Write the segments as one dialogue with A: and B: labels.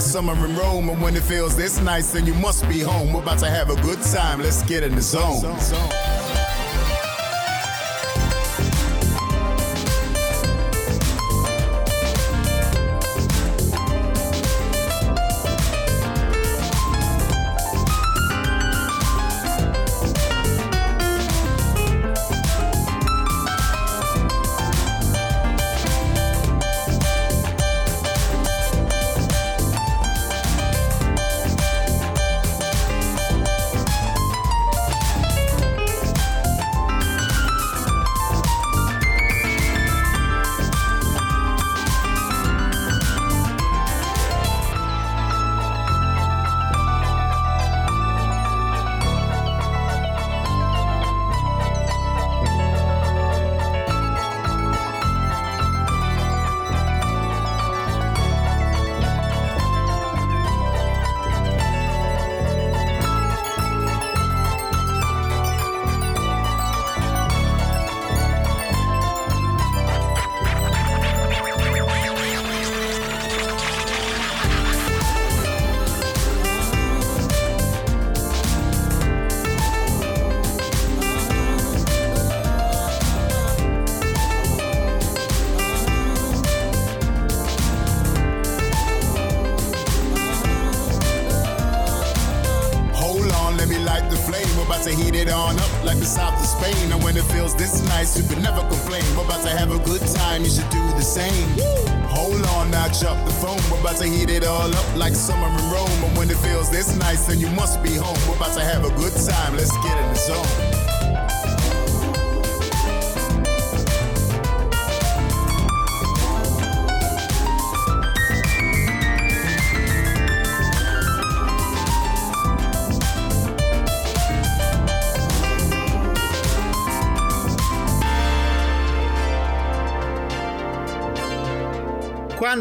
A: Summer in Rome, and when it feels this nice, then you must be home. We're about to have a good time. Let's get in the zone.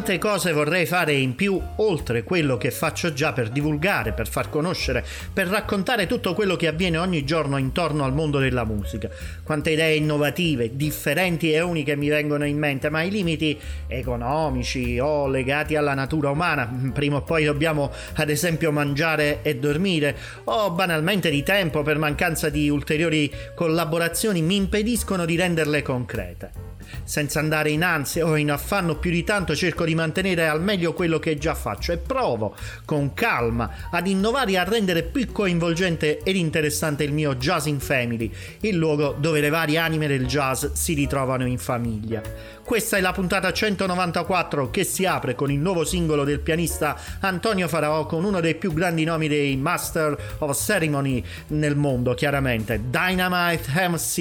B: Quante cose vorrei fare in più oltre quello che faccio già per divulgare, per far conoscere, per raccontare tutto quello che avviene ogni giorno intorno al mondo della musica. Quante idee innovative, differenti e uniche mi vengono in mente, ma i limiti economici o legati alla natura umana, prima o poi dobbiamo ad esempio mangiare e dormire, o banalmente di tempo per mancanza di ulteriori collaborazioni mi impediscono di renderle concrete. Senza andare in ansia o in affanno più di tanto cerco di mantenere al meglio quello che già faccio e provo con calma ad innovare e a rendere più coinvolgente ed interessante il mio Jazz in Family, il luogo dove le varie anime del jazz si ritrovano in famiglia. Questa è la puntata 194 che si apre con il nuovo singolo del pianista Antonio Faraò con uno dei più grandi nomi dei Master of Ceremony nel mondo, chiaramente, Dynamite MC.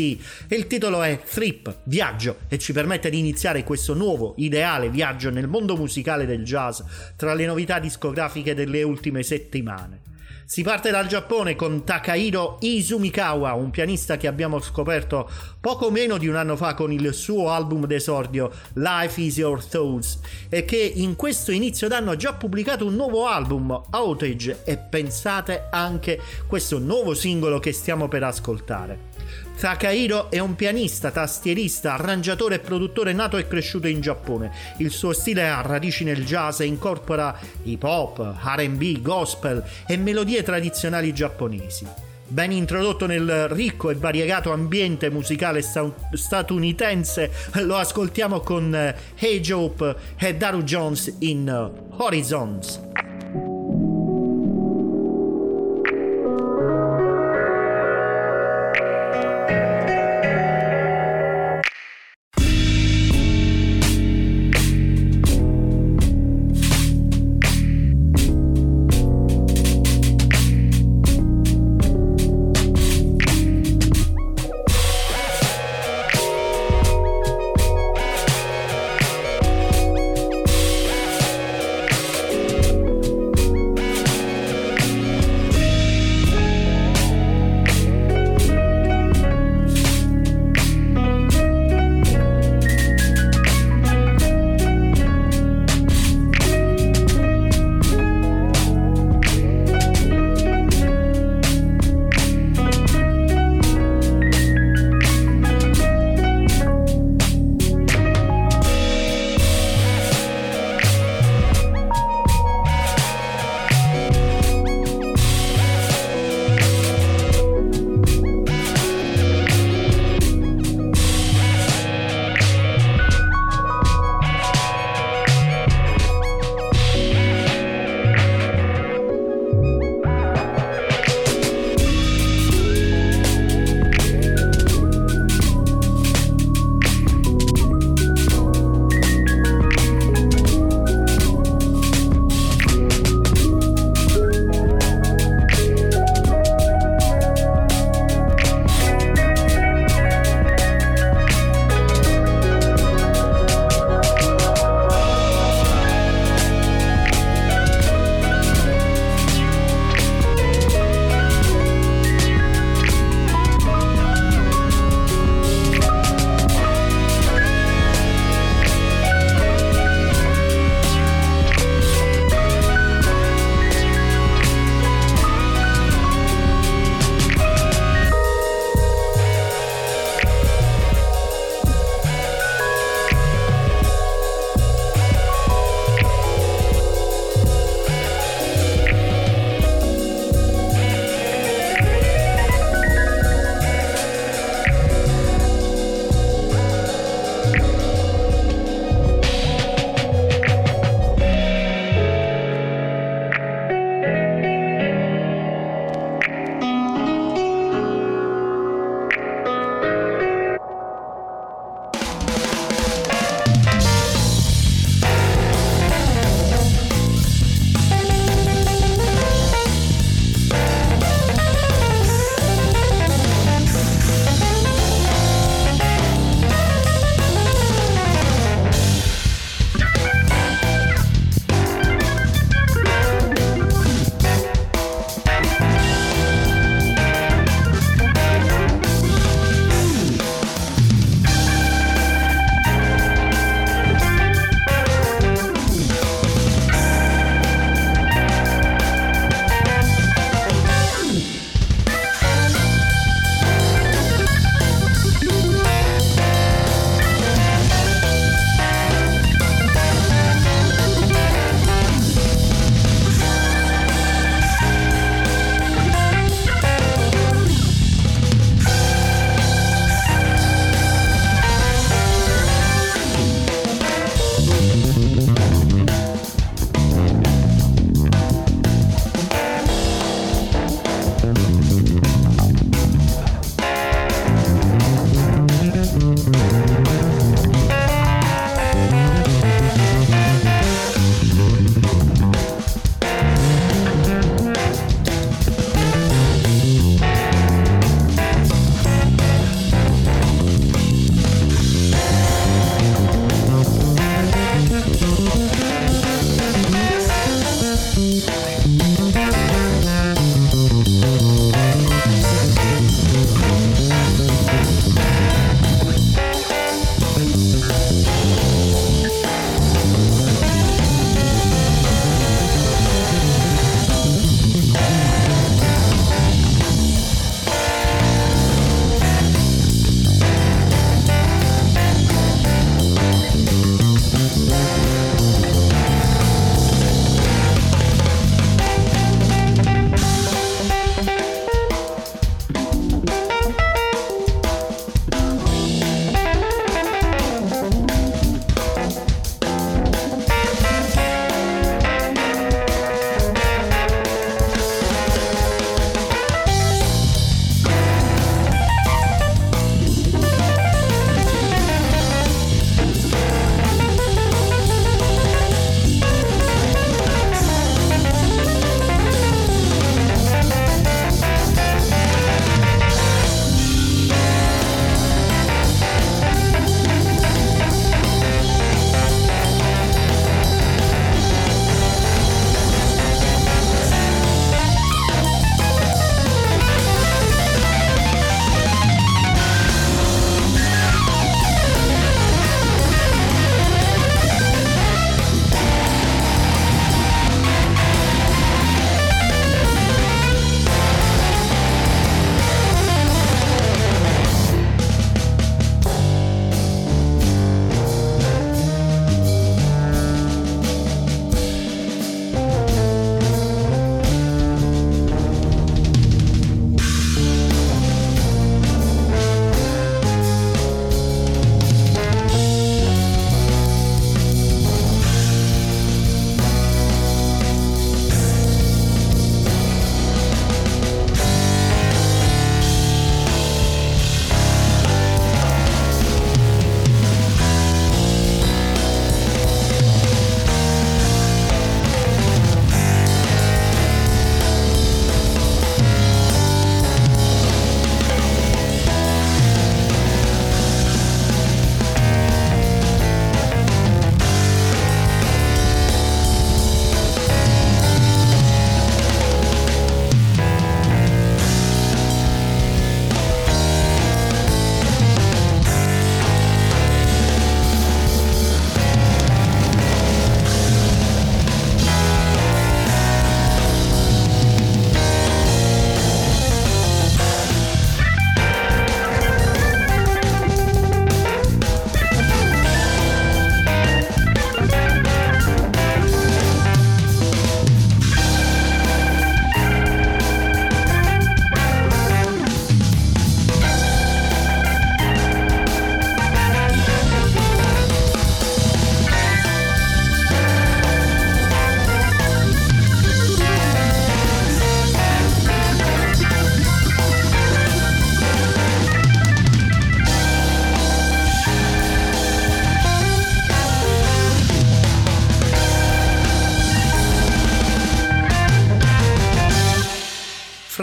B: Il titolo è Trip, viaggio, e ci permette di iniziare questo nuovo, ideale viaggio nel mondo musicale del jazz tra le novità discografiche delle ultime settimane. Si parte dal Giappone con Takahiro Izumikawa, un pianista che abbiamo scoperto poco meno di un anno fa con il suo album d'esordio Life is Your Thoughts e che in questo inizio d'anno ha già pubblicato un nuovo album, Outage, e pensate anche questo nuovo singolo che stiamo per ascoltare. Takahiro è un pianista, tastierista, arrangiatore e produttore nato e cresciuto in Giappone. Il suo stile ha radici nel jazz e incorpora hip hop, RB, gospel e melodie tradizionali giapponesi. Ben introdotto nel ricco e variegato ambiente musicale statunitense, lo ascoltiamo con Hey Jope e Daru Jones in Horizons.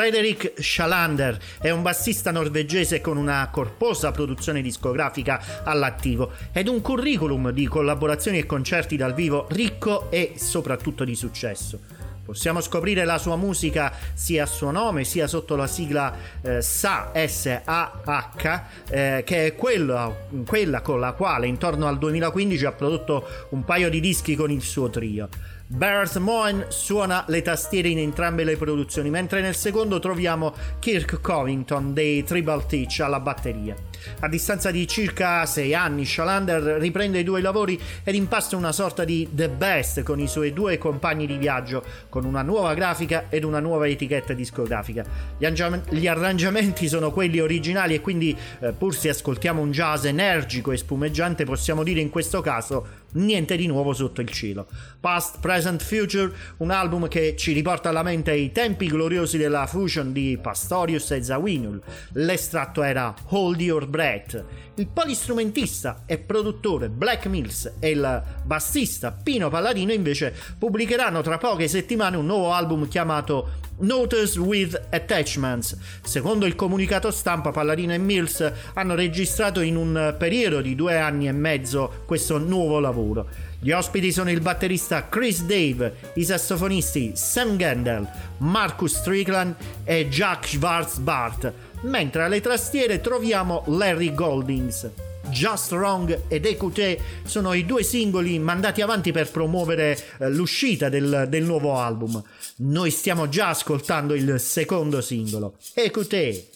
B: Frederick Schalander è un bassista norvegese con una corposa produzione discografica all'attivo ed un curriculum di collaborazioni e concerti dal vivo ricco e soprattutto di successo. Possiamo scoprire la sua musica sia a suo nome sia sotto la sigla eh, SA S-A-H, eh, che è quella, quella con la quale intorno al 2015 ha prodotto un paio di dischi con il suo trio. Barrett Moen suona le tastiere in entrambe le produzioni, mentre nel secondo troviamo Kirk Covington dei Tribal Teach alla batteria. A distanza di circa 6 anni, Shalander riprende i due lavori ed impasta una sorta di The Best con i suoi due compagni di viaggio, con una nuova grafica ed una nuova etichetta discografica. Gli, angia- gli arrangiamenti sono quelli originali e quindi, eh, pur se ascoltiamo un jazz energico e spumeggiante, possiamo dire in questo caso niente di nuovo sotto il cielo. Past, Present, Future, un album che ci riporta alla mente i tempi gloriosi della fusion di Pastorius e Zawinul. L'estratto era Hold Your Breath. Il polistrumentista e produttore Black Mills e il bassista Pino Palladino invece pubblicheranno tra poche settimane un nuovo album chiamato Notice with Attachments. Secondo il comunicato stampa, Palladino e Mills hanno registrato in un periodo di due anni e mezzo questo nuovo lavoro. Gli ospiti sono il batterista Chris Dave, i sassofonisti Sam Gendel, Marcus Strickland e Jack Schwarzbart, mentre alle tastiere troviamo Larry Goldings. Just Wrong ed EQT sono i due singoli mandati avanti per promuovere eh, l'uscita del, del nuovo album. Noi stiamo già ascoltando il secondo singolo, EQT.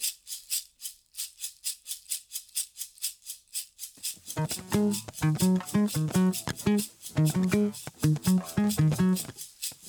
B: Thank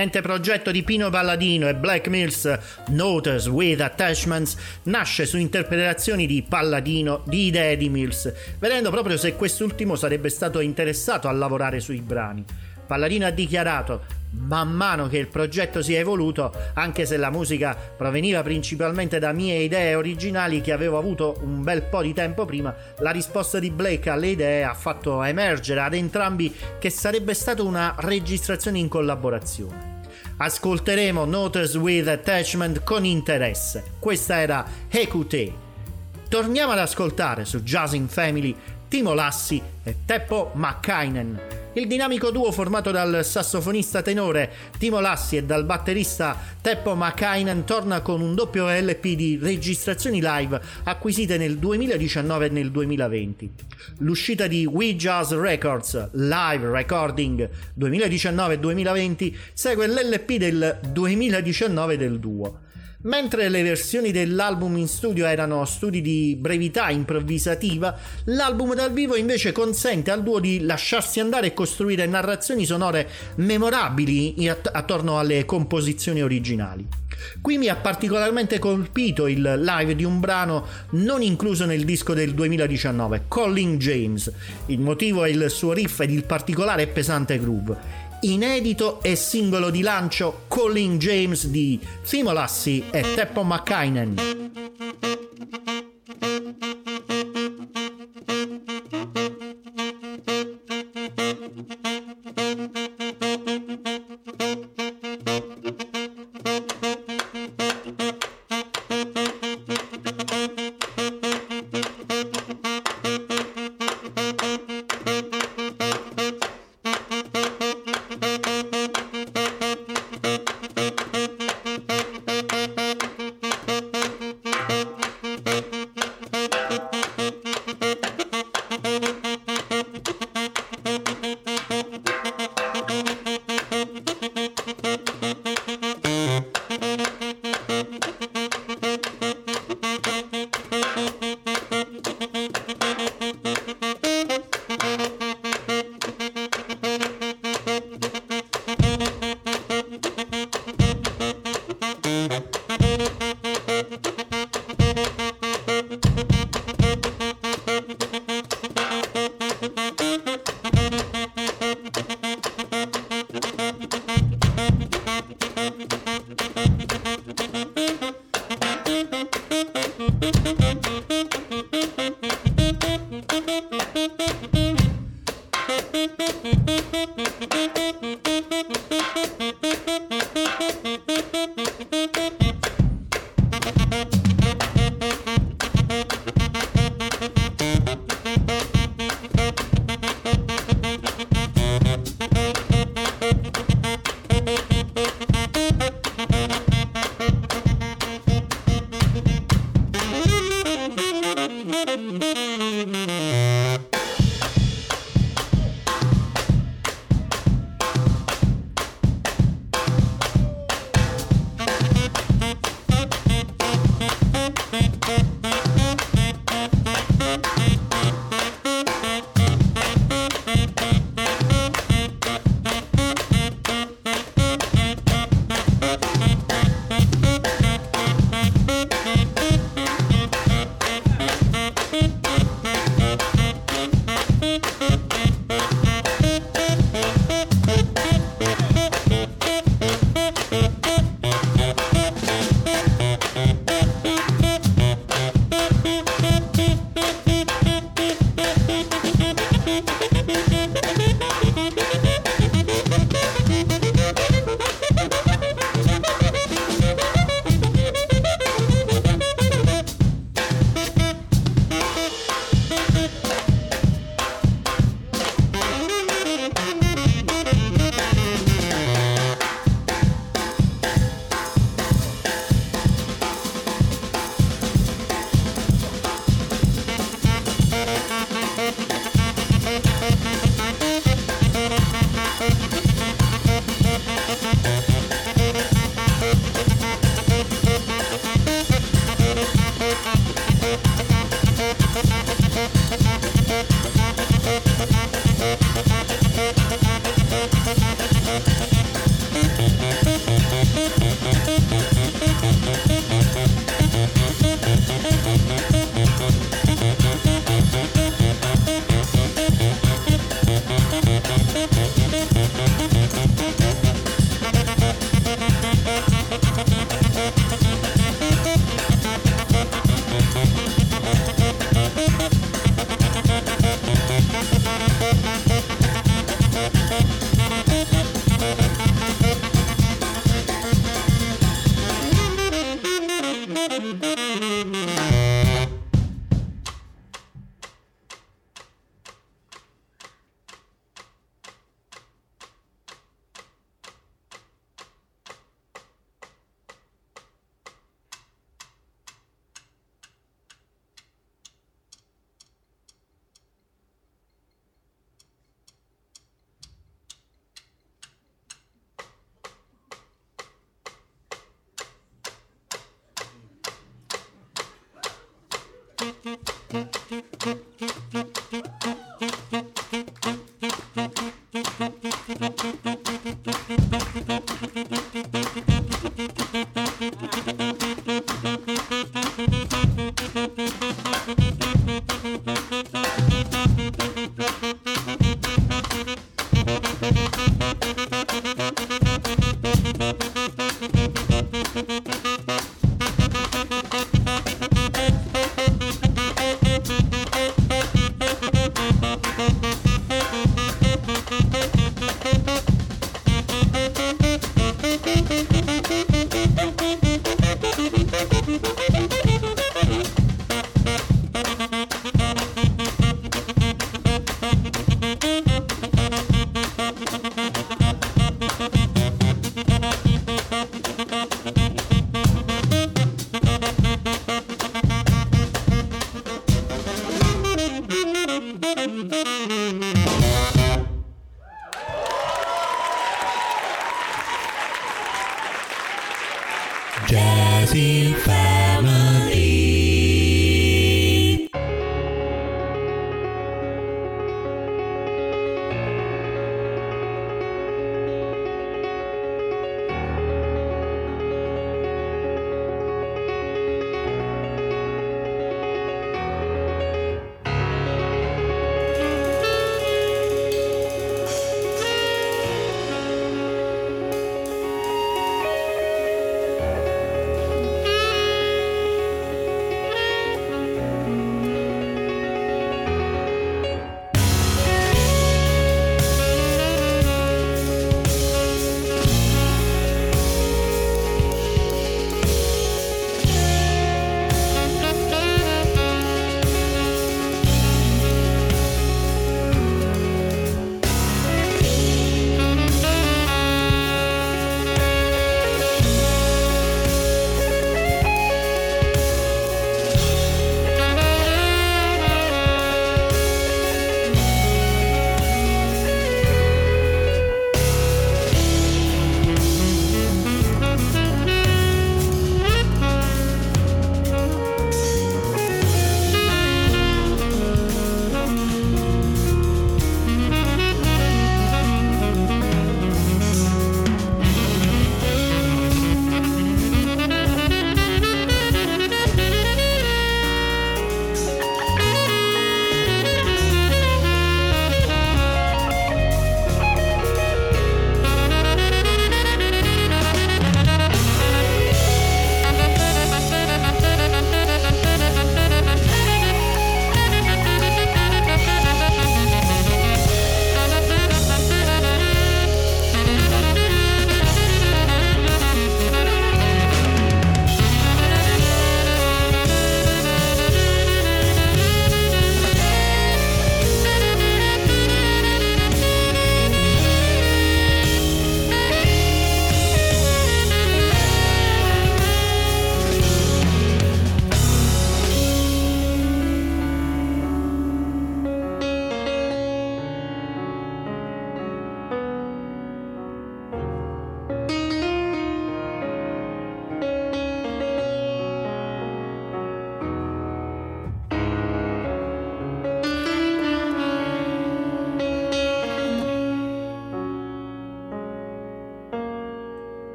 B: L'imminente progetto di Pino Palladino e Black Mills Notes with Attachments nasce su interpretazioni di Palladino di idee di Mills, vedendo proprio se quest'ultimo sarebbe stato interessato a lavorare sui brani. Palladino ha dichiarato man mano che il progetto si è evoluto, anche se la musica proveniva principalmente da mie idee originali che avevo avuto un bel po' di tempo prima, la risposta di Blake alle idee ha fatto emergere ad entrambi che sarebbe stata una registrazione in collaborazione. Ascolteremo Notes with Attachment con interesse. Questa era Hekute. Torniamo ad ascoltare su Jazz in Family Timo Lassi e Teppo McKainen. Il dinamico duo formato dal sassofonista tenore Timo Lassi e dal batterista Teppo Makainen torna con un doppio LP di registrazioni live acquisite nel 2019 e nel 2020. L'uscita di We Jazz Records Live Recording 2019-2020 segue l'LP del 2019 del duo. Mentre le versioni dell'album in studio erano studi di brevità improvvisativa, l'album dal vivo invece consente al duo di lasciarsi andare e costruire narrazioni sonore memorabili attorno alle composizioni originali. Qui mi ha particolarmente colpito il live di un brano non incluso nel disco del 2019, Colin James. Il motivo è il suo riff ed il particolare e pesante groove inedito e singolo di lancio Colin James di Fimo Lassi e Teppo McKainen.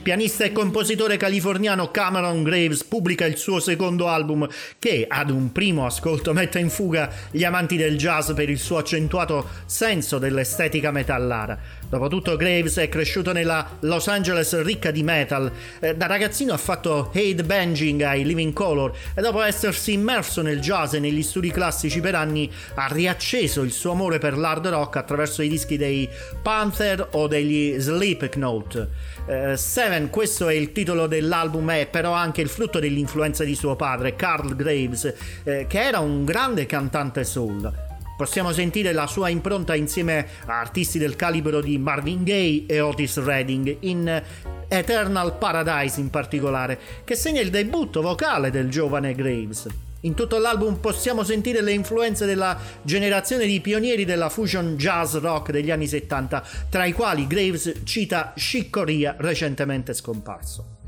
B: Il pianista e compositore californiano Cameron Graves pubblica il suo secondo album che ad un primo ascolto mette in fuga gli amanti del jazz per il suo accentuato senso dell'estetica metallara. Dopotutto Graves è cresciuto nella Los Angeles ricca di metal, eh, da ragazzino ha fatto head banging ai Living Color e dopo essersi immerso nel jazz e negli studi classici per anni ha riacceso il suo amore per l'hard rock attraverso i dischi dei Panther o degli Slipknot. Eh, Seven, questo è il titolo dell'album, è però anche il frutto dell'influenza di suo padre, Carl Graves, eh, che era un grande cantante soul. possiamo sentire la sua impronta insieme a artisti del calibro di Marvin Gaye e Otis Redding in Eternal Paradise in particolare, che segna il debutto vocale del giovane Graves. In tutto l'album possiamo sentire le influenze della generazione di pionieri della fusion jazz rock degli anni 70, tra i quali Graves cita Chick Corea recentemente scomparso.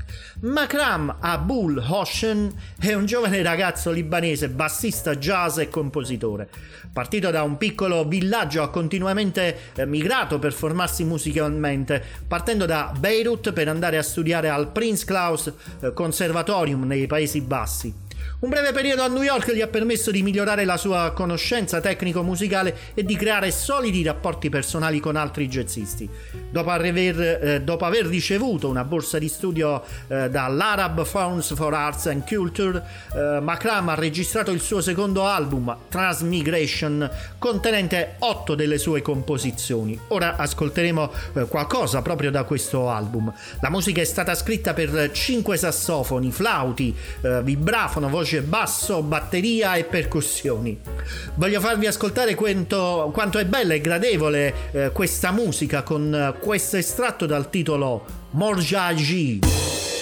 B: Makram Abul Hoshen è un giovane ragazzo libanese, bassista jazz e compositore. Partito da un piccolo villaggio ha continuamente eh, migrato per formarsi musicalmente, partendo da Beirut per andare a studiare al Prince Claus eh, Conservatorium nei Paesi Bassi. Un breve periodo a New York gli ha permesso di migliorare la sua conoscenza tecnico-musicale e di creare solidi rapporti personali con altri jazzisti. Dopo aver, eh, dopo aver ricevuto una borsa di studio eh, dall'Arab Funds for Arts and Culture, eh, Makram ha registrato il suo secondo album, Transmigration, contenente otto delle sue composizioni. Ora ascolteremo eh, qualcosa proprio da questo album. La musica è stata scritta per cinque sassofoni, flauti, eh, vibrafono, voce basso, batteria e percussioni. Voglio farvi ascoltare quanto, quanto è bella e gradevole eh, questa musica con eh, questo estratto dal titolo Morjaji.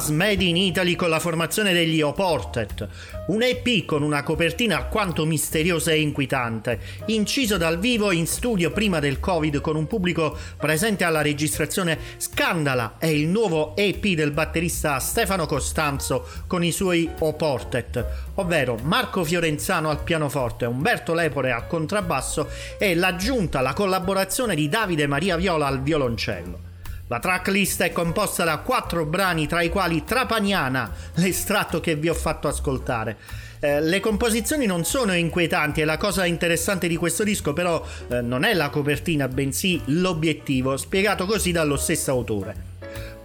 B: Jazz made in Italy con la formazione degli Oportet, un EP con una copertina alquanto misteriosa e inquietante, inciso dal vivo in studio prima del Covid con un pubblico presente alla registrazione Scandala è il nuovo EP del batterista Stefano Costanzo con i suoi Oportet, ovvero Marco Fiorenzano al pianoforte, Umberto Lepore al contrabbasso e l'aggiunta, la collaborazione di Davide Maria Viola al violoncello. La tracklist è composta da quattro brani, tra i quali Trapaniana, l'estratto che vi ho fatto ascoltare. Eh, le composizioni non sono inquietanti e la cosa interessante di questo disco però eh, non è la copertina, bensì l'obiettivo, spiegato così dallo stesso autore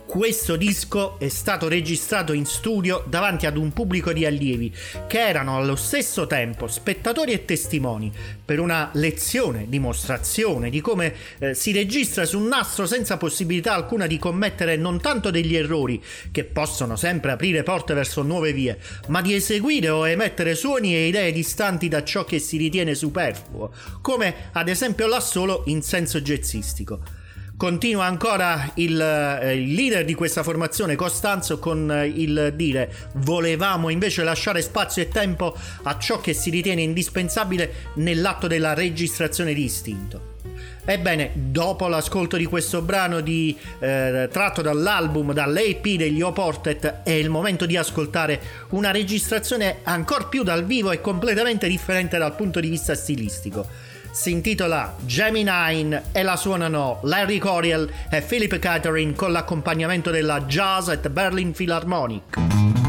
B: questo disco è stato registrato in studio davanti ad un pubblico di allievi che erano allo stesso tempo spettatori e testimoni per una lezione, dimostrazione di come eh, si registra su un nastro senza possibilità alcuna di commettere non tanto degli errori che possono sempre aprire porte verso nuove vie, ma di eseguire o emettere suoni e idee distanti da ciò che si ritiene superfluo, come ad esempio l'assolo in senso jazzistico. Continua ancora il, eh, il, leader di questa formazione, Costanzo, con eh, il dire volevamo invece lasciare spazio e tempo a ciò che si ritiene indispensabile nell'atto della registrazione di istinto. Ebbene, dopo l'ascolto di questo brano di, eh, tratto dall'album, dall'AP degli Oportet, è il momento di ascoltare una registrazione ancora più dal vivo e completamente differente dal punto di vista stilistico si intitola Gemini e la suonano Larry Coriel e Philip Catherine con l'accompagnamento della Jazz at Berlin Philharmonic.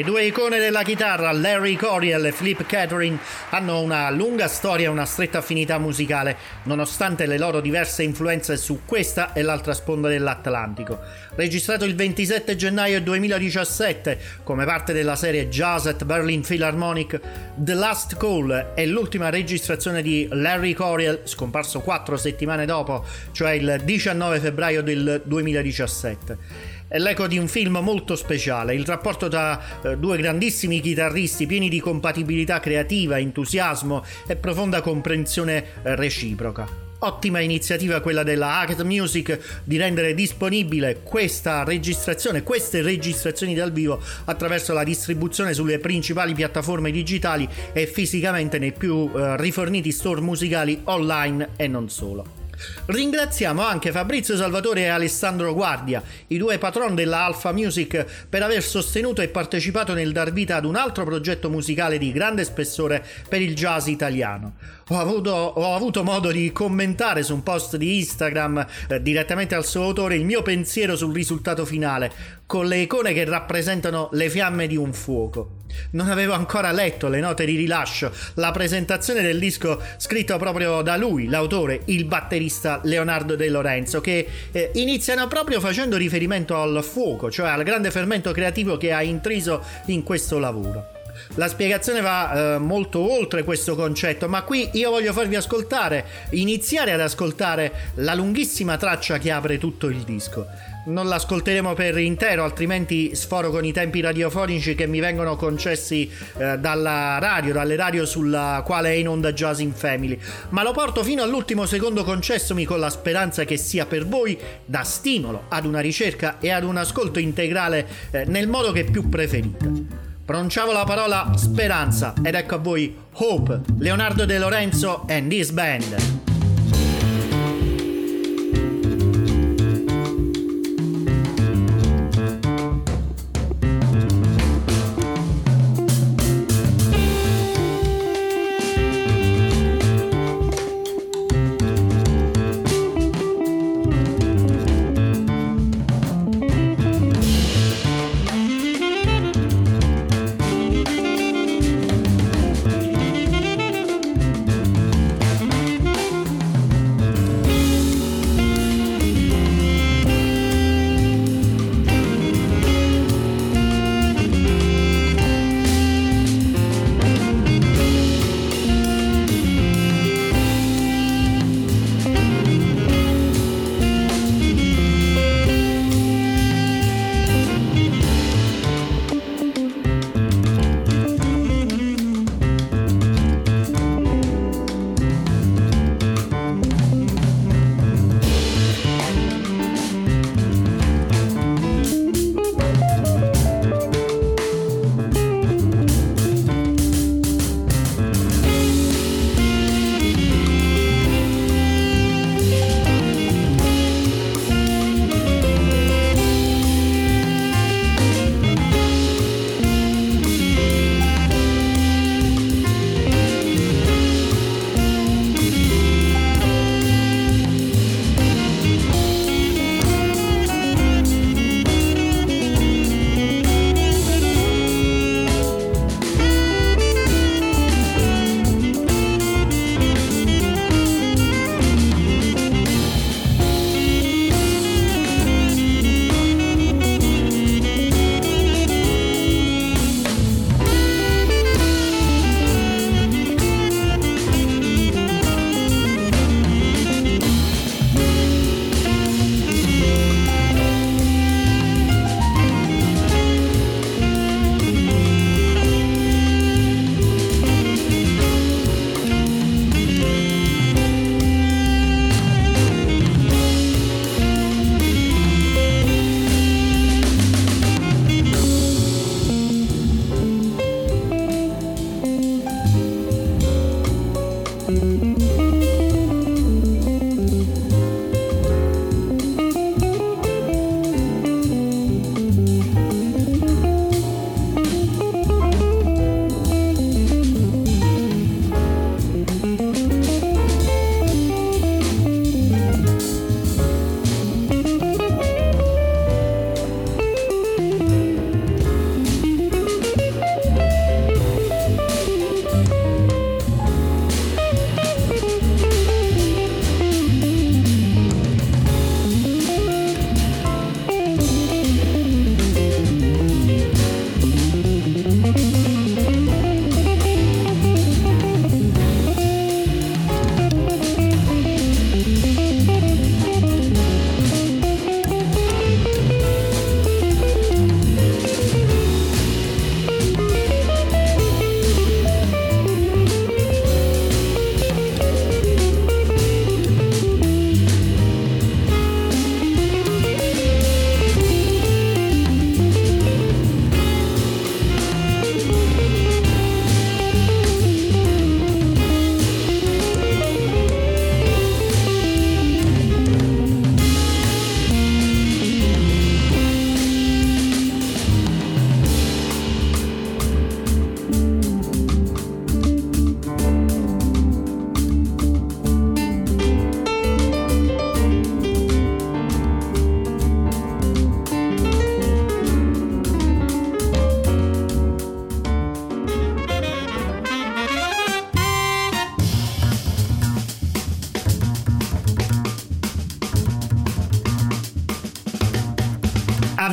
B: Le due icone della chitarra, Larry Coriel e Flip Catherine, hanno una lunga storia e una stretta affinità musicale, nonostante le loro diverse influenze su questa e l'altra sponda dell'Atlantico. Registrato il 27 gennaio 2017 come parte della serie Jazz at Berlin Philharmonic, The Last Call è l'ultima registrazione di Larry Coriel, scomparso quattro settimane dopo, cioè il 19 febbraio del 2017 è l'eco di un film molto speciale, il rapporto tra eh, due grandissimi chitarristi pieni di compatibilità creativa, entusiasmo e profonda comprensione eh, reciproca. Ottima iniziativa quella della Art Music di rendere disponibile questa registrazione, queste registrazioni dal vivo attraverso la distribuzione sulle principali piattaforme digitali e fisicamente nei più eh, riforniti store musicali online e non solo. Ringraziamo anche Fabrizio Salvatore e Alessandro Guardia, i due patron della Alpha Music, per aver sostenuto e partecipato nel dar vita ad un altro progetto musicale di grande spessore per il jazz italiano. Ho avuto, ho avuto modo di commentare su un post di Instagram eh, direttamente al suo autore il mio pensiero sul risultato finale, con le icone che rappresentano le fiamme di un fuoco. Non avevo ancora letto le note di rilascio, la presentazione del disco scritto proprio da lui, l'autore, il batterista Leonardo De Lorenzo, che eh, iniziano proprio facendo riferimento al fuoco, cioè al grande fermento creativo che ha intriso in questo lavoro. La spiegazione va eh, molto oltre questo concetto, ma qui io voglio farvi ascoltare, iniziare ad ascoltare la lunghissima traccia che apre tutto il disco non l'ascolteremo per intero, altrimenti sforo con i tempi radiofonici che mi vengono concessi eh, dalla radio, dalle radio sulla quale è in onda Jazz in Family. Ma lo porto fino all'ultimo secondo concessomi con la speranza che sia per voi da stimolo ad una ricerca e ad un ascolto integrale eh, nel modo che più preferite. Pronunciavo la parola speranza ed ecco a voi Hope, Leonardo De Lorenzo and this band.